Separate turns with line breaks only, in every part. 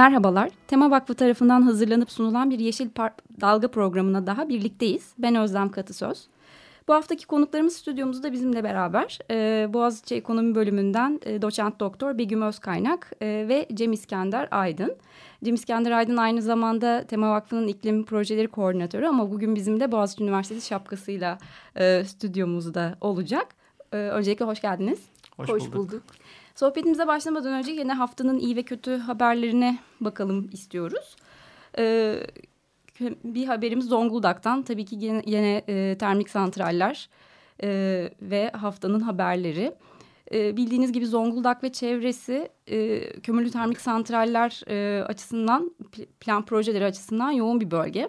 Merhabalar, Tema Vakfı tarafından hazırlanıp sunulan bir Yeşil Dalga programına daha birlikteyiz. Ben Özlem Katısöz. Bu haftaki konuklarımız stüdyomuzda bizimle beraber e, Boğaziçi Ekonomi Bölümünden e, doçent doktor Begüm Özkaynak e, ve Cem İskender Aydın. Cem İskender Aydın aynı zamanda Tema Vakfı'nın iklim projeleri koordinatörü ama bugün bizim de Boğaziçi Üniversitesi şapkasıyla e, stüdyomuzda olacak. E, öncelikle hoş geldiniz.
Hoş, hoş bulduk. bulduk.
Sohbetimize başlamadan önce yine haftanın iyi ve kötü haberlerine bakalım istiyoruz. Ee, bir haberimiz Zonguldak'tan. Tabii ki yine, yine e, termik santraller e, ve haftanın haberleri. E, bildiğiniz gibi Zonguldak ve çevresi e, kömürlü termik santraller e, açısından, plan projeleri açısından yoğun bir bölge.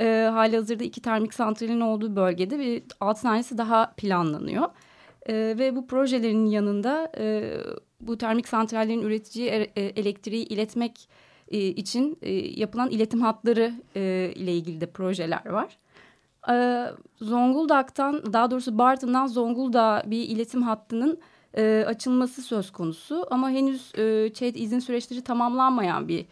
E, hali hazırda iki termik santralin olduğu bölgede bir altı tanesi daha planlanıyor. E, ve bu projelerin yanında e, bu termik santrallerin üreteceği e, elektriği iletmek e, için e, yapılan iletim hatları e, ile ilgili de projeler var. E, Zonguldak'tan daha doğrusu Bartın'dan Zonguldak'a bir iletim hattının e, açılması söz konusu. Ama henüz e, ÇED izin süreçleri tamamlanmayan bir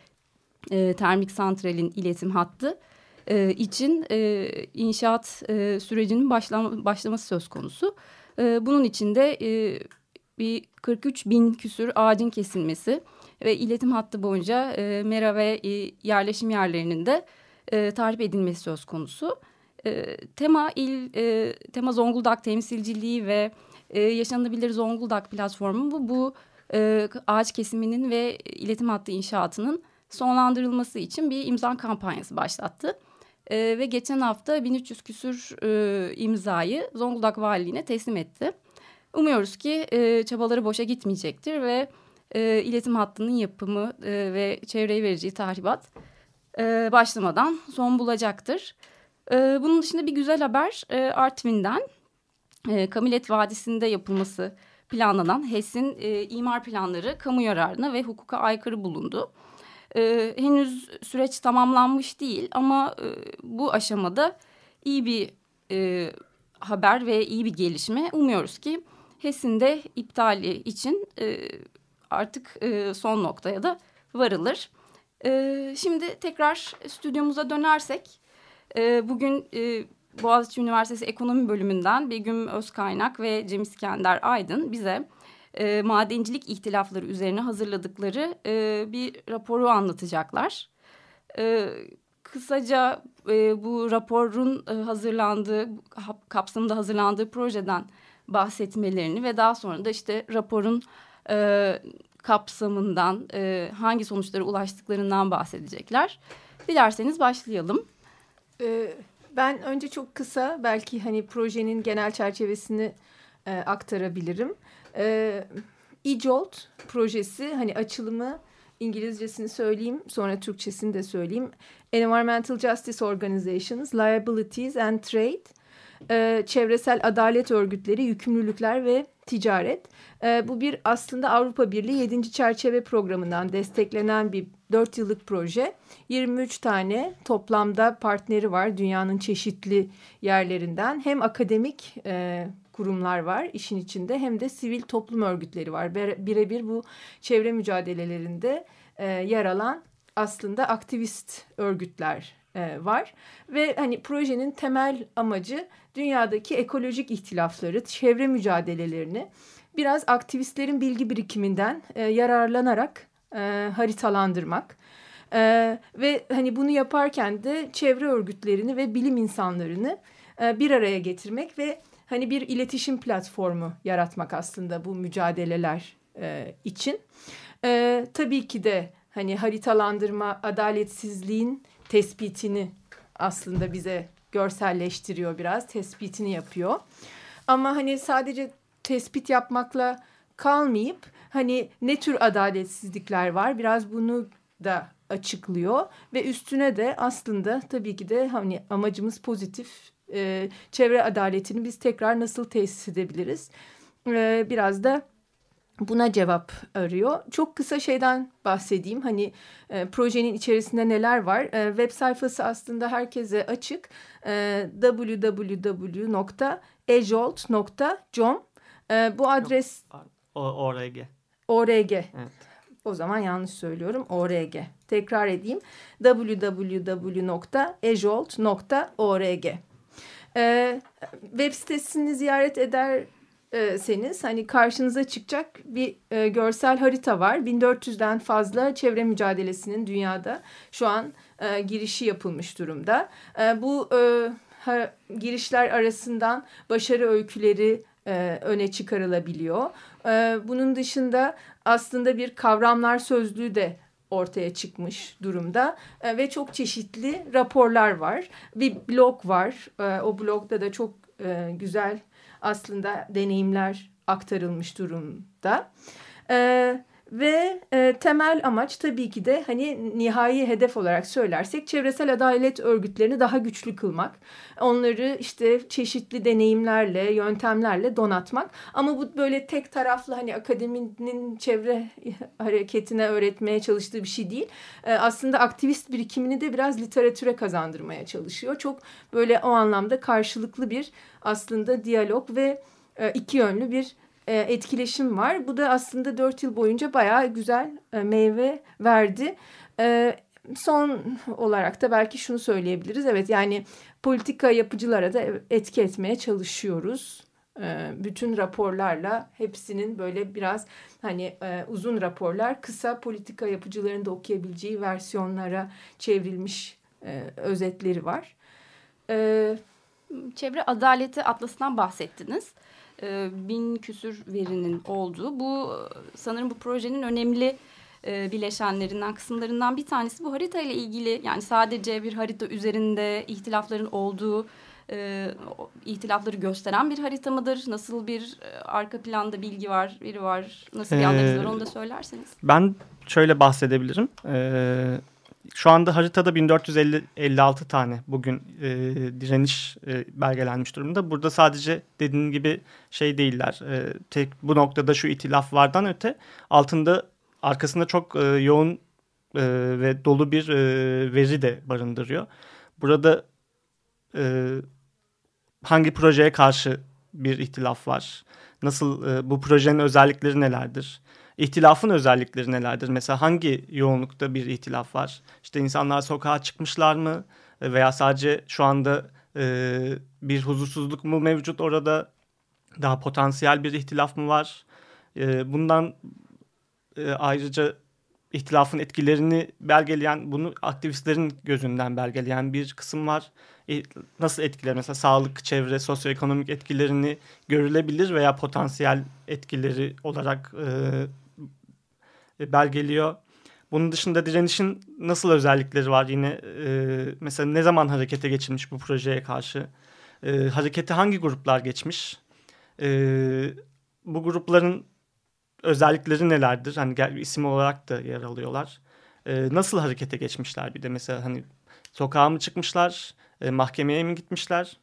e, termik santralin iletim hattı e, için e, inşaat e, sürecinin başlam başlaması söz konusu. Bunun için de e, bir 43 bin küsür ağacın kesilmesi ve iletim hattı boyunca e, mera ve e, yerleşim yerlerinin de e, tarif edilmesi söz konusu. E, tema il tema Zonguldak temsilciliği ve e, yaşanabilir Zonguldak platformu bu bu ağaç kesiminin ve iletim hattı inşaatının sonlandırılması için bir imza kampanyası başlattı. E, ve geçen hafta 1300 küsür e, imzayı Zonguldak Valiliğine teslim etti. Umuyoruz ki e, çabaları boşa gitmeyecektir ve e, iletim hattının yapımı e, ve çevreye vereceği tahribat e, başlamadan son bulacaktır. E, bunun dışında bir güzel haber e, Artvin'den e, Kamilet Vadisi'nde yapılması planlanan HES'in e, imar planları kamu yararına ve hukuka aykırı bulundu. E, henüz süreç tamamlanmış değil ama e, bu aşamada iyi bir e, haber ve iyi bir gelişme. Umuyoruz ki HES'in de iptali için e, artık e, son noktaya da varılır. E, şimdi tekrar stüdyomuza dönersek e, bugün e, Boğaziçi Üniversitesi Ekonomi Bölümünden Begüm Özkaynak ve Cem İskender Aydın bize e, madencilik ihtilafları üzerine hazırladıkları e, bir raporu anlatacaklar. E, kısaca e, bu raporun e, hazırlandığı, kapsamında hazırlandığı projeden bahsetmelerini ve daha sonra da işte raporun e, kapsamından e, hangi sonuçlara ulaştıklarından bahsedecekler. Dilerseniz başlayalım.
Ee, ben önce çok kısa belki hani projenin genel çerçevesini e, aktarabilirim. Ee, e-Jolt projesi hani açılımı İngilizcesini söyleyeyim sonra Türkçesini de söyleyeyim. Environmental Justice Organizations, Liabilities and Trade, e, çevresel adalet örgütleri, yükümlülükler ve ticaret. E, bu bir aslında Avrupa Birliği 7. çerçeve programından desteklenen bir 4 yıllık proje. 23 tane toplamda partneri var dünyanın çeşitli yerlerinden. Hem akademik e, kurumlar var işin içinde hem de sivil toplum örgütleri var. Birebir bu çevre mücadelelerinde e, yer alan aslında aktivist örgütler e, var. Ve hani projenin temel amacı dünyadaki ekolojik ihtilafları, çevre mücadelelerini biraz aktivistlerin bilgi birikiminden e, yararlanarak e, haritalandırmak. E, ve hani bunu yaparken de çevre örgütlerini ve bilim insanlarını bir araya getirmek ve hani bir iletişim platformu yaratmak aslında bu mücadeleler e, için. E, tabii ki de hani haritalandırma, adaletsizliğin tespitini aslında bize görselleştiriyor biraz, tespitini yapıyor. Ama hani sadece tespit yapmakla kalmayıp hani ne tür adaletsizlikler var biraz bunu da açıklıyor ve üstüne de aslında tabii ki de hani amacımız pozitif e, çevre adaletini biz tekrar nasıl tesis edebiliriz e, biraz da buna cevap arıyor. Çok kısa şeyden bahsedeyim. Hani e, projenin içerisinde neler var? E, web sayfası aslında herkese açık. E, www.ejolt.com e, Bu adres...
ORG.
ORG.
Evet.
O zaman yanlış söylüyorum. ORG. Tekrar edeyim. www.ejolt.org ee, Web sitesini ziyaret ederseniz hani karşınıza çıkacak bir e, görsel harita var. 1400'den fazla çevre mücadelesinin dünyada şu an e, girişi yapılmış durumda. E, bu e, ha, girişler arasından başarı öyküleri e, öne çıkarılabiliyor. E, bunun dışında aslında bir kavramlar sözlüğü de ortaya çıkmış durumda e, ve çok çeşitli raporlar var. Bir blog var. E, o blogda da çok e, güzel aslında deneyimler aktarılmış durumda. E, ve e, temel amaç tabii ki de hani nihai hedef olarak söylersek çevresel adalet örgütlerini daha güçlü kılmak. Onları işte çeşitli deneyimlerle, yöntemlerle donatmak. Ama bu böyle tek taraflı hani akademinin çevre hareketine öğretmeye çalıştığı bir şey değil. E, aslında aktivist birikimini de biraz literatüre kazandırmaya çalışıyor. Çok böyle o anlamda karşılıklı bir aslında diyalog ve e, iki yönlü bir e, etkileşim var. Bu da aslında dört yıl boyunca bayağı güzel e, meyve verdi. E, son olarak da belki şunu söyleyebiliriz. Evet yani politika yapıcılara da etki etmeye çalışıyoruz. bütün raporlarla hepsinin böyle biraz hani uzun raporlar kısa politika yapıcıların da okuyabileceği versiyonlara çevrilmiş özetleri var.
Çevre Adaleti Atlası'ndan bahsettiniz. E, bin küsür verinin olduğu. Bu sanırım bu projenin önemli e, bileşenlerinden, kısımlarından bir tanesi bu harita ile ilgili. Yani sadece bir harita üzerinde ihtilafların olduğu, e, ihtilafları gösteren bir harita mıdır? Nasıl bir arka planda bilgi var, veri var, nasıl bir analiz var onu da söylerseniz.
Ben şöyle bahsedebilirim. Ee, şu anda haritada 1456 tane bugün e, direniş e, belgelenmiş durumda. Burada sadece dediğin gibi şey değiller. E, tek bu noktada şu itilaf vardan öte altında arkasında çok e, yoğun e, ve dolu bir e, veri de barındırıyor. Burada e, hangi projeye karşı bir ihtilaf var? Nasıl e, bu projenin özellikleri nelerdir? İhtilafın özellikleri nelerdir? Mesela hangi yoğunlukta bir ihtilaf var? İşte insanlar sokağa çıkmışlar mı? Veya sadece şu anda e, bir huzursuzluk mu mevcut orada? Daha potansiyel bir ihtilaf mı var? E, bundan e, ayrıca ihtilafın etkilerini belgeleyen, bunu aktivistlerin gözünden belgeleyen bir kısım var. E, nasıl etkiler? Mesela sağlık, çevre, sosyoekonomik etkilerini görülebilir veya potansiyel etkileri olarak e, e, belgeliyor. Bunun dışında direnişin nasıl özellikleri var yine e, mesela ne zaman harekete geçilmiş bu projeye karşı? E, harekete hangi gruplar geçmiş? E, bu grupların özellikleri nelerdir? Hani isim olarak da yer alıyorlar. E, nasıl harekete geçmişler bir de mesela hani sokağa mı çıkmışlar? E, mahkemeye mi gitmişler?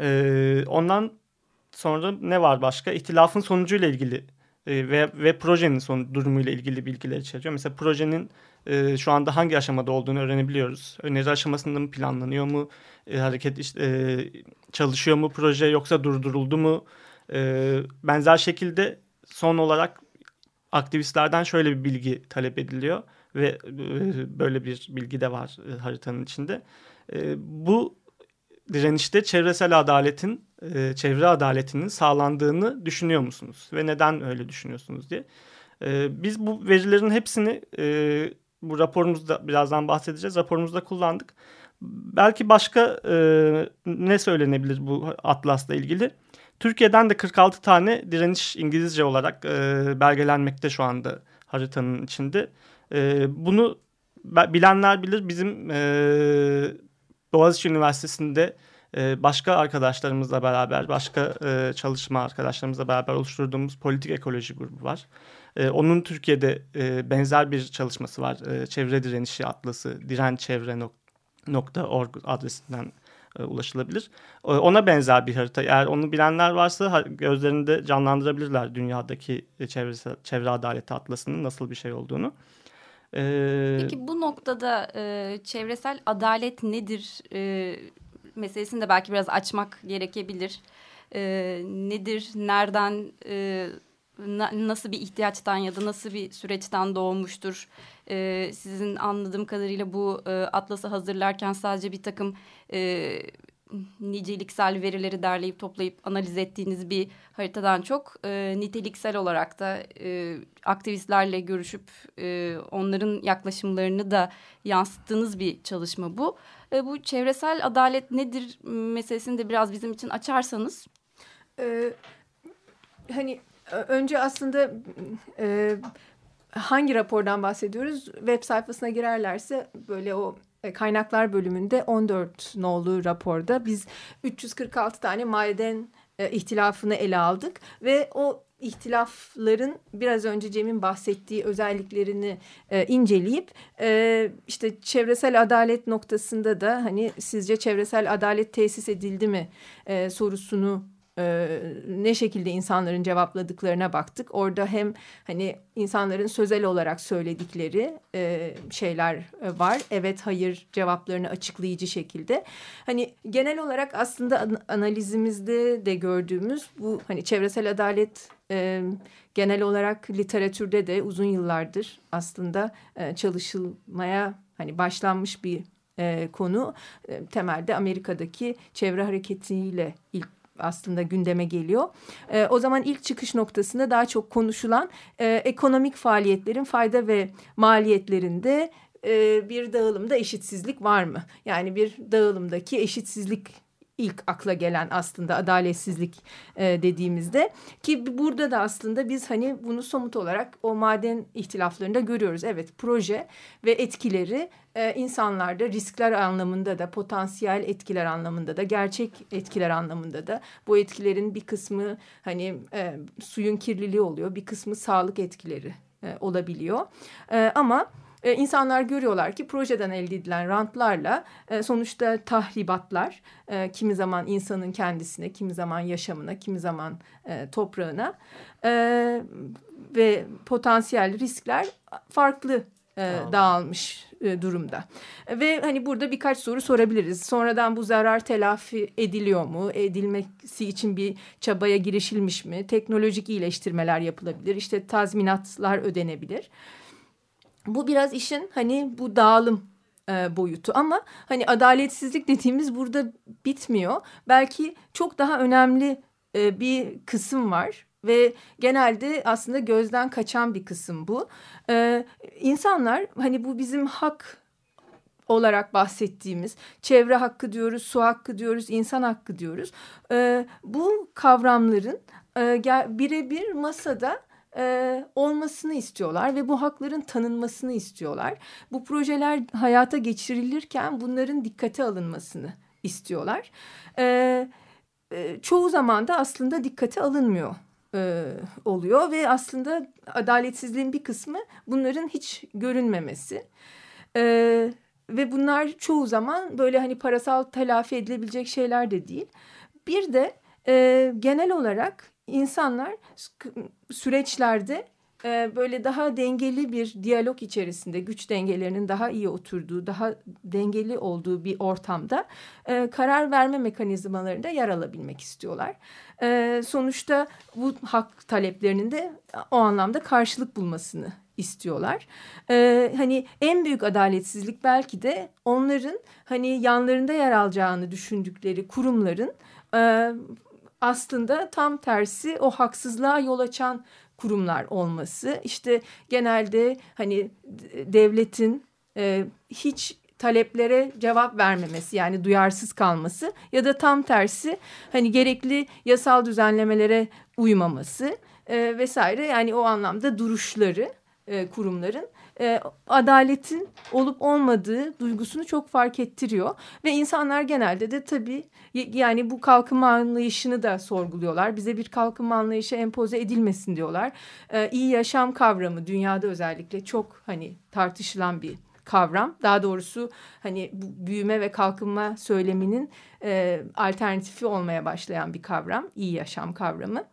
E, ondan sonra ne var başka? İhtilafın sonucuyla ilgili e, ve, ve projenin son durumuyla ilgili bilgiler içeriyor. Mesela projenin e, şu anda hangi aşamada olduğunu öğrenebiliyoruz. Öneri aşamasında mı planlanıyor mu? E, hareket işte, e, çalışıyor mu proje yoksa durduruldu mu? E, benzer şekilde son olarak aktivistlerden şöyle bir bilgi talep ediliyor ve e, böyle bir bilgi de var e, haritanın içinde. E, bu direnişte çevresel adaletin, çevre adaletinin sağlandığını düşünüyor musunuz? Ve neden öyle düşünüyorsunuz diye. Biz bu verilerin hepsini bu raporumuzda birazdan bahsedeceğiz. Raporumuzda kullandık. Belki başka ne söylenebilir bu atlasla ilgili? Türkiye'den de 46 tane direniş İngilizce olarak e, belgelenmekte şu anda haritanın içinde. E, bunu bilenler bilir bizim e, Boğaziçi Üniversitesi'nde e, başka arkadaşlarımızla beraber, başka e, çalışma arkadaşlarımızla beraber oluşturduğumuz politik ekoloji grubu var. E, onun Türkiye'de e, benzer bir çalışması var. E, Çevre Direnişi Atlası, dirençevre.org adresinden e, ulaşılabilir. E, ona benzer bir harita. Eğer onu bilenler varsa gözlerinde canlandırabilirler dünyadaki çevre, çevre adaleti atlasının nasıl bir şey olduğunu.
Ee, Peki bu noktada e, çevresel adalet nedir e, meselesini de belki biraz açmak gerekebilir. E, nedir, nereden, e, na, nasıl bir ihtiyaçtan ya da nasıl bir süreçten doğmuştur? E, sizin anladığım kadarıyla bu e, atlası hazırlarken sadece bir takım... E, niceliksel verileri derleyip toplayıp analiz ettiğiniz bir haritadan çok e, niteliksel olarak da e, aktivistlerle görüşüp e, onların yaklaşımlarını da yansıttığınız bir çalışma bu. E, bu çevresel adalet nedir meselesini de biraz bizim için açarsanız.
Ee, hani önce aslında e, hangi rapordan bahsediyoruz? Web sayfasına girerlerse böyle o e, kaynaklar bölümünde 14 nolu raporda biz 346 tane maden e, ihtilafını ele aldık ve o ihtilafların biraz önce Cem'in bahsettiği özelliklerini e, inceleyip e, işte çevresel adalet noktasında da hani sizce çevresel adalet tesis edildi mi e, sorusunu e, ne şekilde insanların cevapladıklarına baktık. Orada hem hani insanların sözel olarak söyledikleri e, şeyler e, var. Evet, hayır cevaplarını açıklayıcı şekilde. Hani genel olarak aslında analizimizde de gördüğümüz bu hani çevresel adalet e, genel olarak literatürde de uzun yıllardır aslında e, çalışılmaya hani başlanmış bir e, konu. E, temelde Amerika'daki çevre hareketiyle ilk aslında gündeme geliyor. E, o zaman ilk çıkış noktasında daha çok konuşulan e, ekonomik faaliyetlerin fayda ve maliyetlerinde e, bir dağılımda eşitsizlik var mı? Yani bir dağılımdaki eşitsizlik ilk akla gelen aslında adaletsizlik e, dediğimizde. Ki burada da aslında biz hani bunu somut olarak o maden ihtilaflarında görüyoruz. Evet proje ve etkileri e, insanlarda riskler anlamında da potansiyel etkiler anlamında da gerçek etkiler anlamında da. Bu etkilerin bir kısmı hani e, suyun kirliliği oluyor bir kısmı sağlık etkileri e, olabiliyor. E, ama e, insanlar görüyorlar ki projeden elde edilen rantlarla e, sonuçta tahribatlar e, kimi zaman insanın kendisine, kimi zaman yaşamına, kimi zaman e, toprağına e, ve potansiyel riskler farklı e, dağılmış e, durumda. Ve hani burada birkaç soru sorabiliriz. Sonradan bu zarar telafi ediliyor mu? Edilmesi için bir çabaya girişilmiş mi? Teknolojik iyileştirmeler yapılabilir. İşte tazminatlar ödenebilir. Bu biraz işin hani bu dağılım e, boyutu ama hani adaletsizlik dediğimiz burada bitmiyor. Belki çok daha önemli e, bir kısım var ve genelde aslında gözden kaçan bir kısım bu. Ee, insanlar hani bu bizim hak olarak bahsettiğimiz çevre hakkı diyoruz, su hakkı diyoruz, insan hakkı diyoruz. Ee, bu kavramların e, birebir masada e, olmasını istiyorlar ve bu hakların tanınmasını istiyorlar. Bu projeler hayata geçirilirken bunların dikkate alınmasını istiyorlar. E, e, çoğu zaman da aslında dikkate alınmıyor e, oluyor ve aslında adaletsizliğin bir kısmı bunların hiç görünmemesi. E, ve bunlar çoğu zaman böyle hani parasal telafi edilebilecek şeyler de değil. Bir de e, genel olarak insanlar süreçlerde e, böyle daha dengeli bir diyalog içerisinde güç dengelerinin daha iyi oturduğu, daha dengeli olduğu bir ortamda e, karar verme mekanizmalarında yer alabilmek istiyorlar. E, sonuçta bu hak taleplerinin de o anlamda karşılık bulmasını istiyorlar. Ee, hani en büyük adaletsizlik belki de onların hani yanlarında yer alacağını düşündükleri kurumların e, aslında tam tersi o haksızlığa yol açan kurumlar olması. İşte genelde hani devletin e, hiç taleplere cevap vermemesi yani duyarsız kalması ya da tam tersi hani gerekli yasal düzenlemelere uymaması e, vesaire yani o anlamda duruşları e, kurumların e, adaletin olup olmadığı duygusunu çok fark ettiriyor. Ve insanlar genelde de tabii yani bu kalkınma anlayışını da sorguluyorlar. Bize bir kalkınma anlayışı empoze edilmesin diyorlar. E, iyi yaşam kavramı dünyada özellikle çok hani tartışılan bir kavram. Daha doğrusu hani büyüme ve kalkınma söyleminin e, alternatifi olmaya başlayan bir kavram. iyi yaşam kavramı.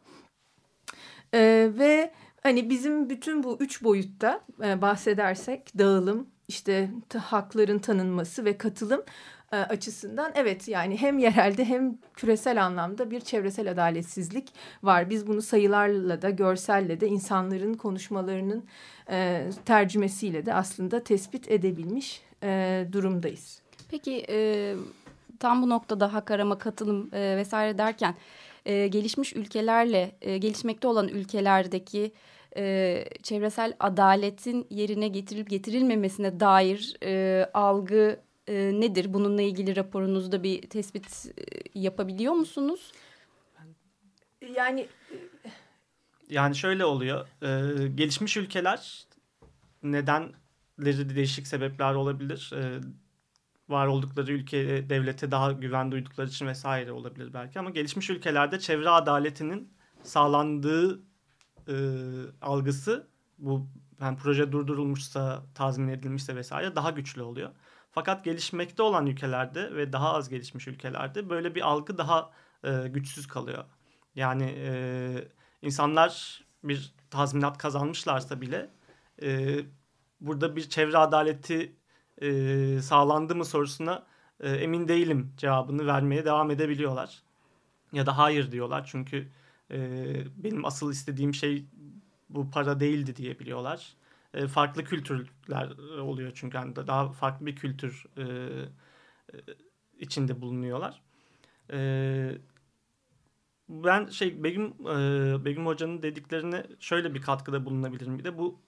E, ve hani bizim bütün bu üç boyutta e, bahsedersek dağılım, işte hakların tanınması ve katılım e, açısından evet yani hem yerelde hem küresel anlamda bir çevresel adaletsizlik var. Biz bunu sayılarla da görselle de insanların konuşmalarının e, tercümesiyle de aslında tespit edebilmiş e, durumdayız.
Peki e, tam bu noktada hak arama katılım e, vesaire derken e, gelişmiş ülkelerle e, gelişmekte olan ülkelerdeki e, çevresel adaletin yerine getirilip getirilmemesine dair e, algı e, nedir? Bununla ilgili raporunuzda bir tespit e, yapabiliyor musunuz?
Yani
yani şöyle oluyor. E, gelişmiş ülkeler nedenleri değişik sebepler olabilir. E, var oldukları ülke devlete daha güven duydukları için vesaire olabilir belki ama gelişmiş ülkelerde çevre adaletinin sağlandığı e, algısı bu yani proje durdurulmuşsa, tazmin edilmişse vesaire daha güçlü oluyor. Fakat gelişmekte olan ülkelerde ve daha az gelişmiş ülkelerde böyle bir algı daha e, güçsüz kalıyor. Yani e, insanlar bir tazminat kazanmışlarsa bile e, burada bir çevre adaleti e, sağlandı mı sorusuna e, emin değilim cevabını vermeye devam edebiliyorlar. Ya da hayır diyorlar çünkü e, benim asıl istediğim şey bu para değildi diyebiliyorlar. E, farklı kültürler oluyor çünkü yani daha farklı bir kültür e, e, içinde bulunuyorlar. E, ben şey Begüm e, Begüm Hoca'nın dediklerine şöyle bir katkıda bulunabilirim. Bir de bu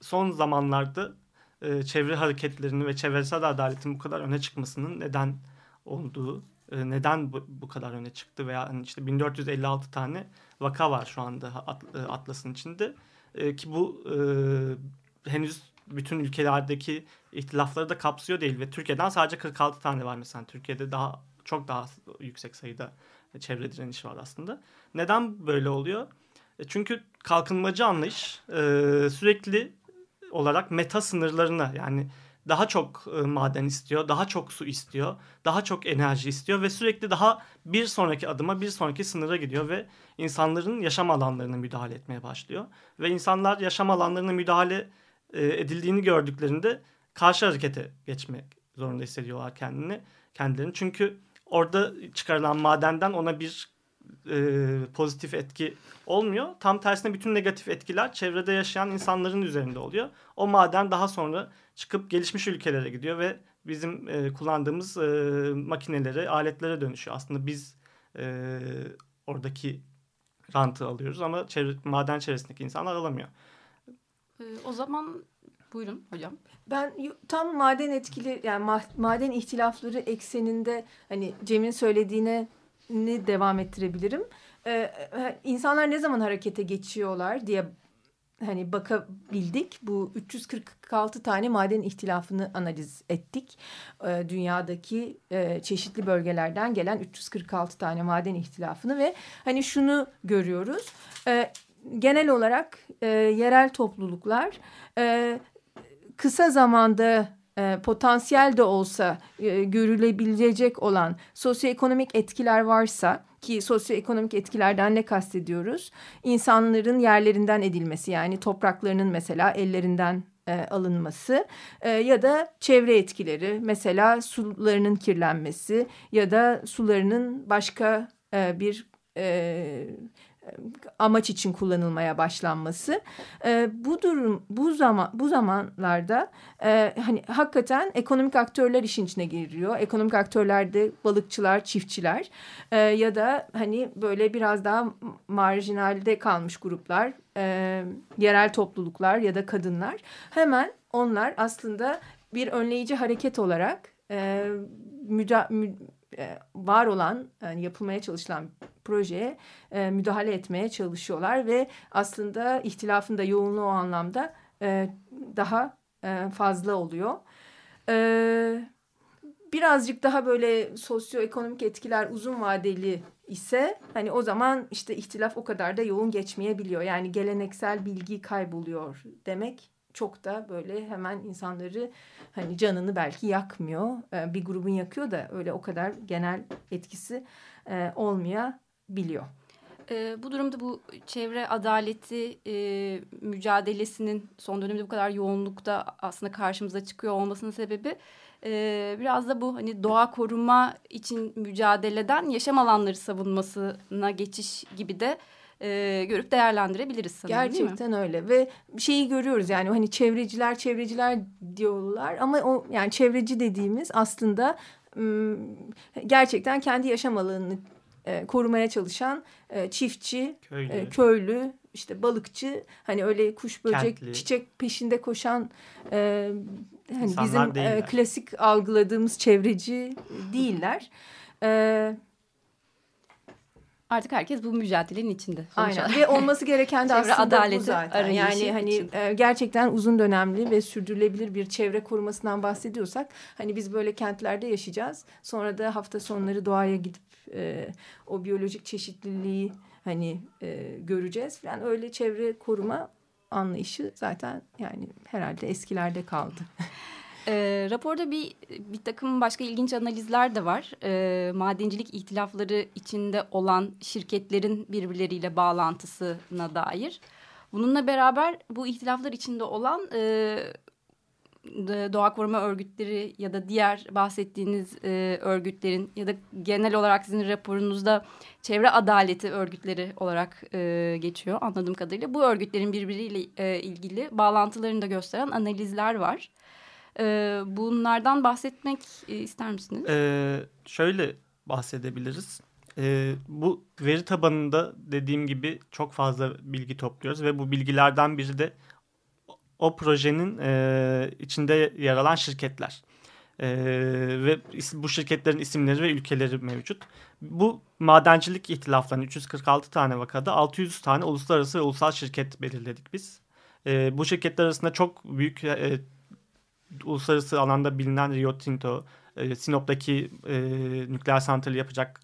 son zamanlarda e, çevre hareketlerini ve çevresel adaletin bu kadar öne çıkmasının neden olduğu, e, neden bu, bu kadar öne çıktı veya hani işte 1456 tane vaka var şu anda at, e, Atlas'ın içinde e, ki bu e, henüz bütün ülkelerdeki ihtilafları da kapsıyor değil ve Türkiye'den sadece 46 tane var mesela Türkiye'de daha çok daha yüksek sayıda çevre direnişi var aslında. Neden böyle oluyor? E, çünkü kalkınmacı anlayış e, sürekli olarak meta sınırlarına yani daha çok e, maden istiyor, daha çok su istiyor, daha çok enerji istiyor ve sürekli daha bir sonraki adıma, bir sonraki sınıra gidiyor ve insanların yaşam alanlarına müdahale etmeye başlıyor. Ve insanlar yaşam alanlarına müdahale e, edildiğini gördüklerinde karşı harekete geçmek zorunda hissediyorlar kendini, kendilerini. Çünkü orada çıkarılan madenden ona bir e, pozitif etki olmuyor. Tam tersine bütün negatif etkiler çevrede yaşayan insanların üzerinde oluyor. O maden daha sonra çıkıp gelişmiş ülkelere gidiyor ve bizim e, kullandığımız e, makinelere, aletlere dönüşüyor. Aslında biz e, oradaki rantı alıyoruz ama çevre, maden çevresindeki insanlar alamıyor.
Ee, o zaman buyurun hocam.
Ben tam maden etkili yani maden ihtilafları ekseninde hani Cem'in söylediğine ni devam ettirebilirim. Ee, e, insanlar ne zaman harekete geçiyorlar diye hani bakabildik. Bu 346 tane maden ihtilafını analiz ettik. Ee, dünyadaki e, çeşitli bölgelerden gelen 346 tane maden ihtilafını ve hani şunu görüyoruz. E, genel olarak e, yerel topluluklar e, kısa zamanda e, potansiyel de olsa e, görülebilecek olan sosyoekonomik etkiler varsa ki sosyoekonomik etkilerden ne kastediyoruz? İnsanların yerlerinden edilmesi yani topraklarının mesela ellerinden e, alınması e, ya da çevre etkileri mesela sularının kirlenmesi ya da sularının başka e, bir e, amaç için kullanılmaya başlanması. E, bu durum bu zaman bu zamanlarda e, hani hakikaten ekonomik aktörler işin içine giriyor. Ekonomik aktörlerde balıkçılar çiftçiler e, ya da hani böyle biraz daha marjinalde kalmış gruplar e, yerel topluluklar ya da kadınlar. Hemen onlar aslında bir önleyici hareket olarak e, müda, mü, var olan yapılmaya çalışılan projeye e, müdahale etmeye çalışıyorlar ve aslında ihtilafın da yoğunluğu o anlamda e, daha e, fazla oluyor. E, birazcık daha böyle sosyoekonomik etkiler uzun vadeli ise hani o zaman işte ihtilaf o kadar da yoğun geçmeyebiliyor. Yani geleneksel bilgi kayboluyor demek çok da böyle hemen insanları hani canını belki yakmıyor. E, bir grubun yakıyor da öyle o kadar genel etkisi e, olmayabiliyor.
E, bu durumda bu çevre adaleti e, mücadelesinin son dönemde bu kadar yoğunlukta aslında karşımıza çıkıyor olmasının sebebi e, biraz da bu hani doğa koruma için mücadeleden yaşam alanları savunmasına geçiş gibi de e, görüp değerlendirebiliriz sanırım
Gerçekten öyle ve şeyi görüyoruz yani hani çevreciler çevreciler diyorlar ama o yani çevreci dediğimiz aslında gerçekten kendi yaşam alanını e, korumaya çalışan e, çiftçi, köylü. E, köylü, işte balıkçı, hani öyle kuş böcek, Kentli. çiçek peşinde koşan e, hani bizim e, klasik algıladığımız çevreci değiller. E,
Artık herkes bu mücadelenin içinde.
Aynen ve olması gereken de aslında adaleti bu zaten. Yani hani e, gerçekten uzun dönemli ve sürdürülebilir bir çevre korumasından bahsediyorsak hani biz böyle kentlerde yaşayacağız. Sonra da hafta sonları doğaya gidip e, o biyolojik çeşitliliği hani e, göreceğiz falan. Öyle çevre koruma anlayışı zaten yani herhalde eskilerde kaldı.
E, raporda bir bir takım başka ilginç analizler de var. E, madencilik ihtilafları içinde olan şirketlerin birbirleriyle bağlantısına dair. Bununla beraber bu ihtilaflar içinde olan e, doğa koruma örgütleri ya da diğer bahsettiğiniz e, örgütlerin ya da genel olarak sizin raporunuzda çevre adaleti örgütleri olarak e, geçiyor anladığım kadarıyla. Bu örgütlerin birbiriyle e, ilgili bağlantılarını da gösteren analizler var. E, bunlardan bahsetmek e, ister misiniz?
Ee, şöyle bahsedebiliriz. E, bu veri tabanında dediğim gibi çok fazla bilgi topluyoruz ve bu bilgilerden biri de o projenin e, içinde yer alan şirketler. E, ve bu şirketlerin isimleri ve ülkeleri mevcut. Bu madencilik ihtilaflarının 346 tane vakada 600 tane uluslararası ve ulusal şirket belirledik biz. E, bu şirketler arasında çok büyük e, uluslararası alanda bilinen Rio Tinto, e, Sinop'taki e, nükleer santrali yapacak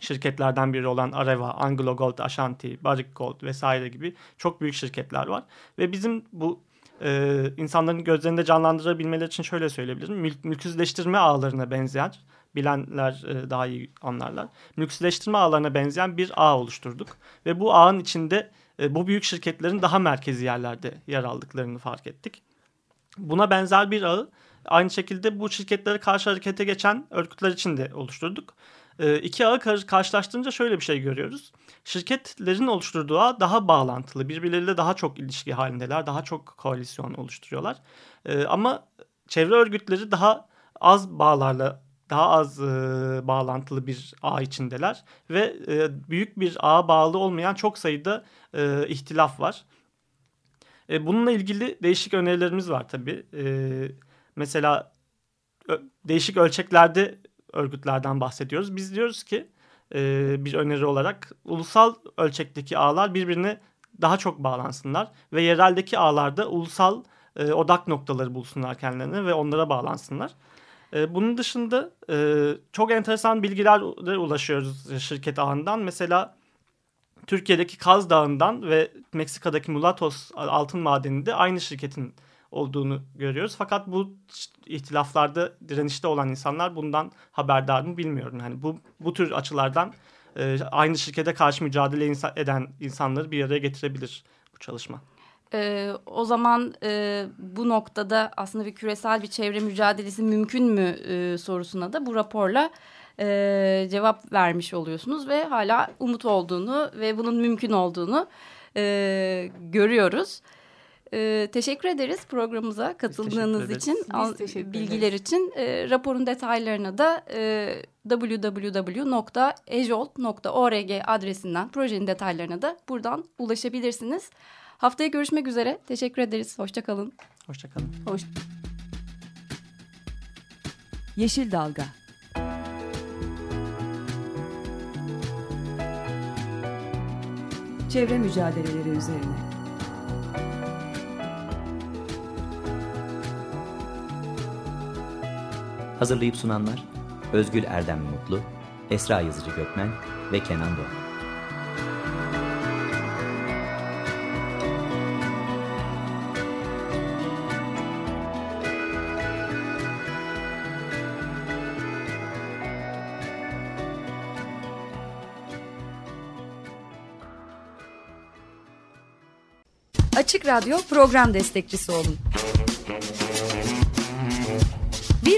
şirketlerden biri olan Areva, Anglo Gold, Ashanti, Barrick Gold vesaire gibi çok büyük şirketler var. Ve bizim bu e, insanların gözlerinde canlandırabilmeleri için şöyle söyleyebilirim. Mülk, mülksüzleştirme ağlarına benzeyen, bilenler e, daha iyi anlarlar. Mülksüzleştirme ağlarına benzeyen bir ağ oluşturduk. Ve bu ağın içinde e, bu büyük şirketlerin daha merkezi yerlerde yer aldıklarını fark ettik. Buna benzer bir ağı aynı şekilde bu şirketlere karşı harekete geçen örgütler için de oluşturduk. E, iki ağı karşılaştırınca şöyle bir şey görüyoruz. Şirketlerin oluşturduğu ağ daha bağlantılı. Birbirleriyle daha çok ilişki halindeler. Daha çok koalisyon oluşturuyorlar. E, ama çevre örgütleri daha az bağlarla daha az e, bağlantılı bir ağ içindeler ve e, büyük bir ağa bağlı olmayan çok sayıda e, ihtilaf var. E, bununla ilgili değişik önerilerimiz var tabii. E, mesela ö, değişik ölçeklerde örgütlerden bahsediyoruz. Biz diyoruz ki e, bir öneri olarak ulusal ölçekteki ağlar birbirine daha çok bağlansınlar ve yereldeki ağlarda ulusal e, odak noktaları bulsunlar kendilerine ve onlara bağlansınlar. E, bunun dışında e, çok enteresan bilgiler ulaşıyoruz şirket ağından. Mesela Türkiye'deki Kaz Dağı'ndan ve Meksika'daki Mulatos altın madeninde aynı şirketin olduğunu görüyoruz. Fakat bu ihtilaflarda direnişte olan insanlar bundan haberdar mı bilmiyorum. Yani bu bu tür açılardan e, aynı şirkete karşı mücadele insan, eden insanları bir araya getirebilir bu çalışma.
Ee, o zaman e, bu noktada aslında bir küresel bir çevre mücadelesi mümkün mü e, sorusuna da bu raporla e, cevap vermiş oluyorsunuz ve hala umut olduğunu ve bunun mümkün olduğunu e, görüyoruz. E, teşekkür ederiz programımıza katıldığınız için, bilgiler için. E, raporun detaylarına da e, www.ejolt.org adresinden projenin detaylarına da buradan ulaşabilirsiniz. Haftaya görüşmek üzere. Teşekkür ederiz. Hoşçakalın.
Hoşçakalın.
Hoş.
Yeşil Dalga Çevre mücadeleleri üzerine
Hazırlayıp sunanlar Özgül Erdem Mutlu, Esra Yazıcı Gökmen ve Kenan Doğan.
Açık Radyo program destekçisi olun.